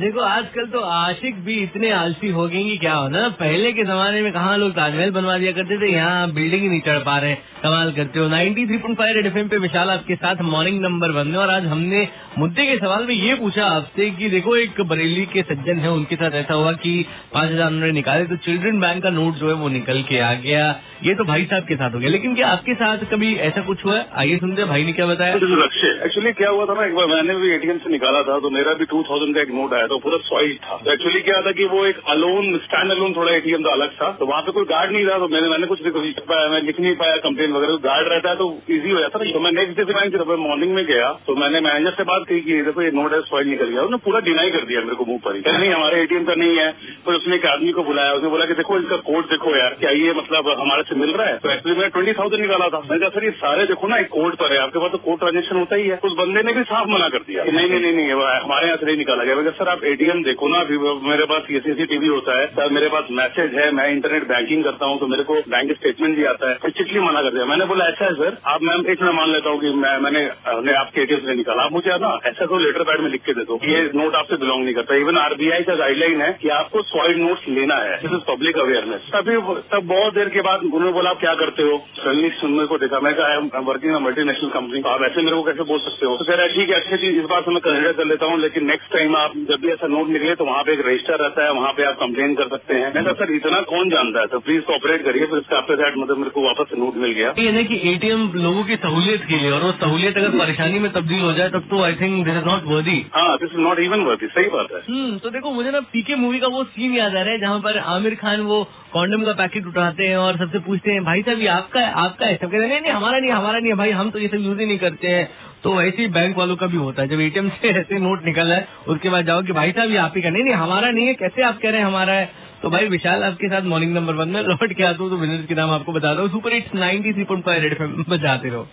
देखो, आजकल तो आशिक भी इतने आलसी हो गए कि क्या हो ना, पहले के जमाने में कहा लोग ताजमहल बनवा दिया करते थे, यहाँ बिल्डिंग ही नहीं चढ़ पा रहे कमाल करते हो। 93.5 रेड एफएम पे विशाल आपके साथ मॉर्निंग नंबर वन में, और आज हमने मुद्दे के सवाल में ये पूछा आपसे कि देखो, एक बरेली के सज्जन है, उनके साथ ऐसा हुआ कि पाँच हज़ार उन्होंने निकाले तो चिल्ड्रन बैंक का नोट जो है वो निकल के आ गया। ये तो भाई साहब के साथ हो गया। लेकिन क्या आपके साथ कभी ऐसा कुछ हुआ आइए सुनते भाई ने क्या बताया? एक्चुअली क्या हुआ था ना, एक बार मैंने भी एटीएम से निकाला था तो मेरा भी टू थाउज़ेंड का एक नोट आया था पूरा सॉइल था। तो एक्चुअली क्या था कि वो एक अलोन स्टैंड अलोन थोड़ा एटीएम था, अलग था। तो वहाँ पे कोई गार्ड नहीं था तो मैंने मैंने कुछ नहीं लिख पाया, मैं लिख नहीं पाया कंप्लेन वगैरह तो गार्ड रहता है तो इजी हो जाता तो मैं नेक्स्ट डे से मैं मॉर्निंग में गया तो मैंने मैनेजर से बात की कि देखो, ये नोट है सॉइल निकल गया। उसने पूरा डिनाई कर दिया मेरे को मुँह पर ही। नहीं, हमारे एटीएम का नहीं है। फिर उसने एक आदमी को बुलाया, उसने बोला कि देखो, इसका कोड देखो यार, क्या ये मतलब हमारे से मिल रहा है? तो एक्चुअली मैंने ट्वेंटी थाउज़ेंड निकाला था। मैंने कहा, सर, ये सारे देखो ना, एक कोड पर है, आपके पास तो कोड ट्रांजेक्शन होता ही है। उस बंदे ने भी साफ़ मना कर दिया नहीं नहीं नहीं नहीं हमारे यहाँ से नहीं निकाला गया। सर, आप एटीएम देखो ना, अभी मेरे पास ये सीसीटीवी होता है। सर, मेरे पास मैसेज है, मैं इंटरनेट बैंकिंग करता हूँ तो मेरे को बैंक स्टेटमेंट भी आता है। स्ट्रिक्टली मना कर दिया। मैंने बोला ऐसा है सर, आप मैम एक मैं मान लेता हूँ कि मैं, मैंने आपके एटीएम से निकाला। आप मुझे ना ऐसा तो लेटर पैड में लिख के दे दो। ये नोट आपसे बिलोंग नहीं करता। इवन आरबीआई का गाइडलाइन है कि आपको सॉइड नोट्स लेना है। दिस इज़ पब्लिक अवेयरनेस तभी तब बहुत देर के बाद उन्होंने बोला, आप क्या करते हो? सडनली सुनने को देखा। मैं कहा वर्किंग मल्टी नेशनल कंपनी आप ऐसे मेरे को कैसे बोल सकते हो? तो कह रहा ठीक है, अच्छी चीज़, इस बार से मैं कंसिडर कर लेता हूँ, लेकिन नेक्स्ट टाइम आप जब भी ऐसा नोट निकले तो वहाँ पे एक रजिस्टर रहता है वहाँ पे आप कंप्लेन कर सकते हैं। मैं कहा सर इतना कौन जानता है? तो प्लीज़ कॉपरेट करिए फिर इसका आफ्टर दैट मतलब मेरे को वापस नोट मिल गया। ये नहीं कि एटीएम लोगों की सहूलियत के लिए और वो सहूलियत अगर परेशानी में तब्दील हो जाए तब तो I think this is not worthy हाँ दिस इज़ नॉट इवन वर्दी सही बात है। हम्म तो देखो मुझे ना पीके मूवी का वो सीन याद आ रहा है जहाँ पर आमिर खान वो कॉन्डम का पैकेट उठाते हैं और सबसे पूछते हैं भाई साहब ये आपका है आपका है? सब कहते हैं नहीं नहीं हमारा नहीं हमारा नहीं है भाई हम तो ये सब यूज़ ही नहीं करते हैं। तो वैसे ही बैंक वालों का भी होता है। जब एटीएम से ऐसे नोट निकल रहा है, उसके बाद जाओ कि भाई साहब, ये आप ही का नहीं नहीं, हमारा नहीं है, कैसे आप कह रहे हैं हमारा है? तो भाई विशाल आपके साथ मॉर्निंग नंबर वन में, लौट के आता हूँ तो बिज़नेस के नाम आपको बता रहा हूँ। Super hits ninety three point five red बजाते रहो।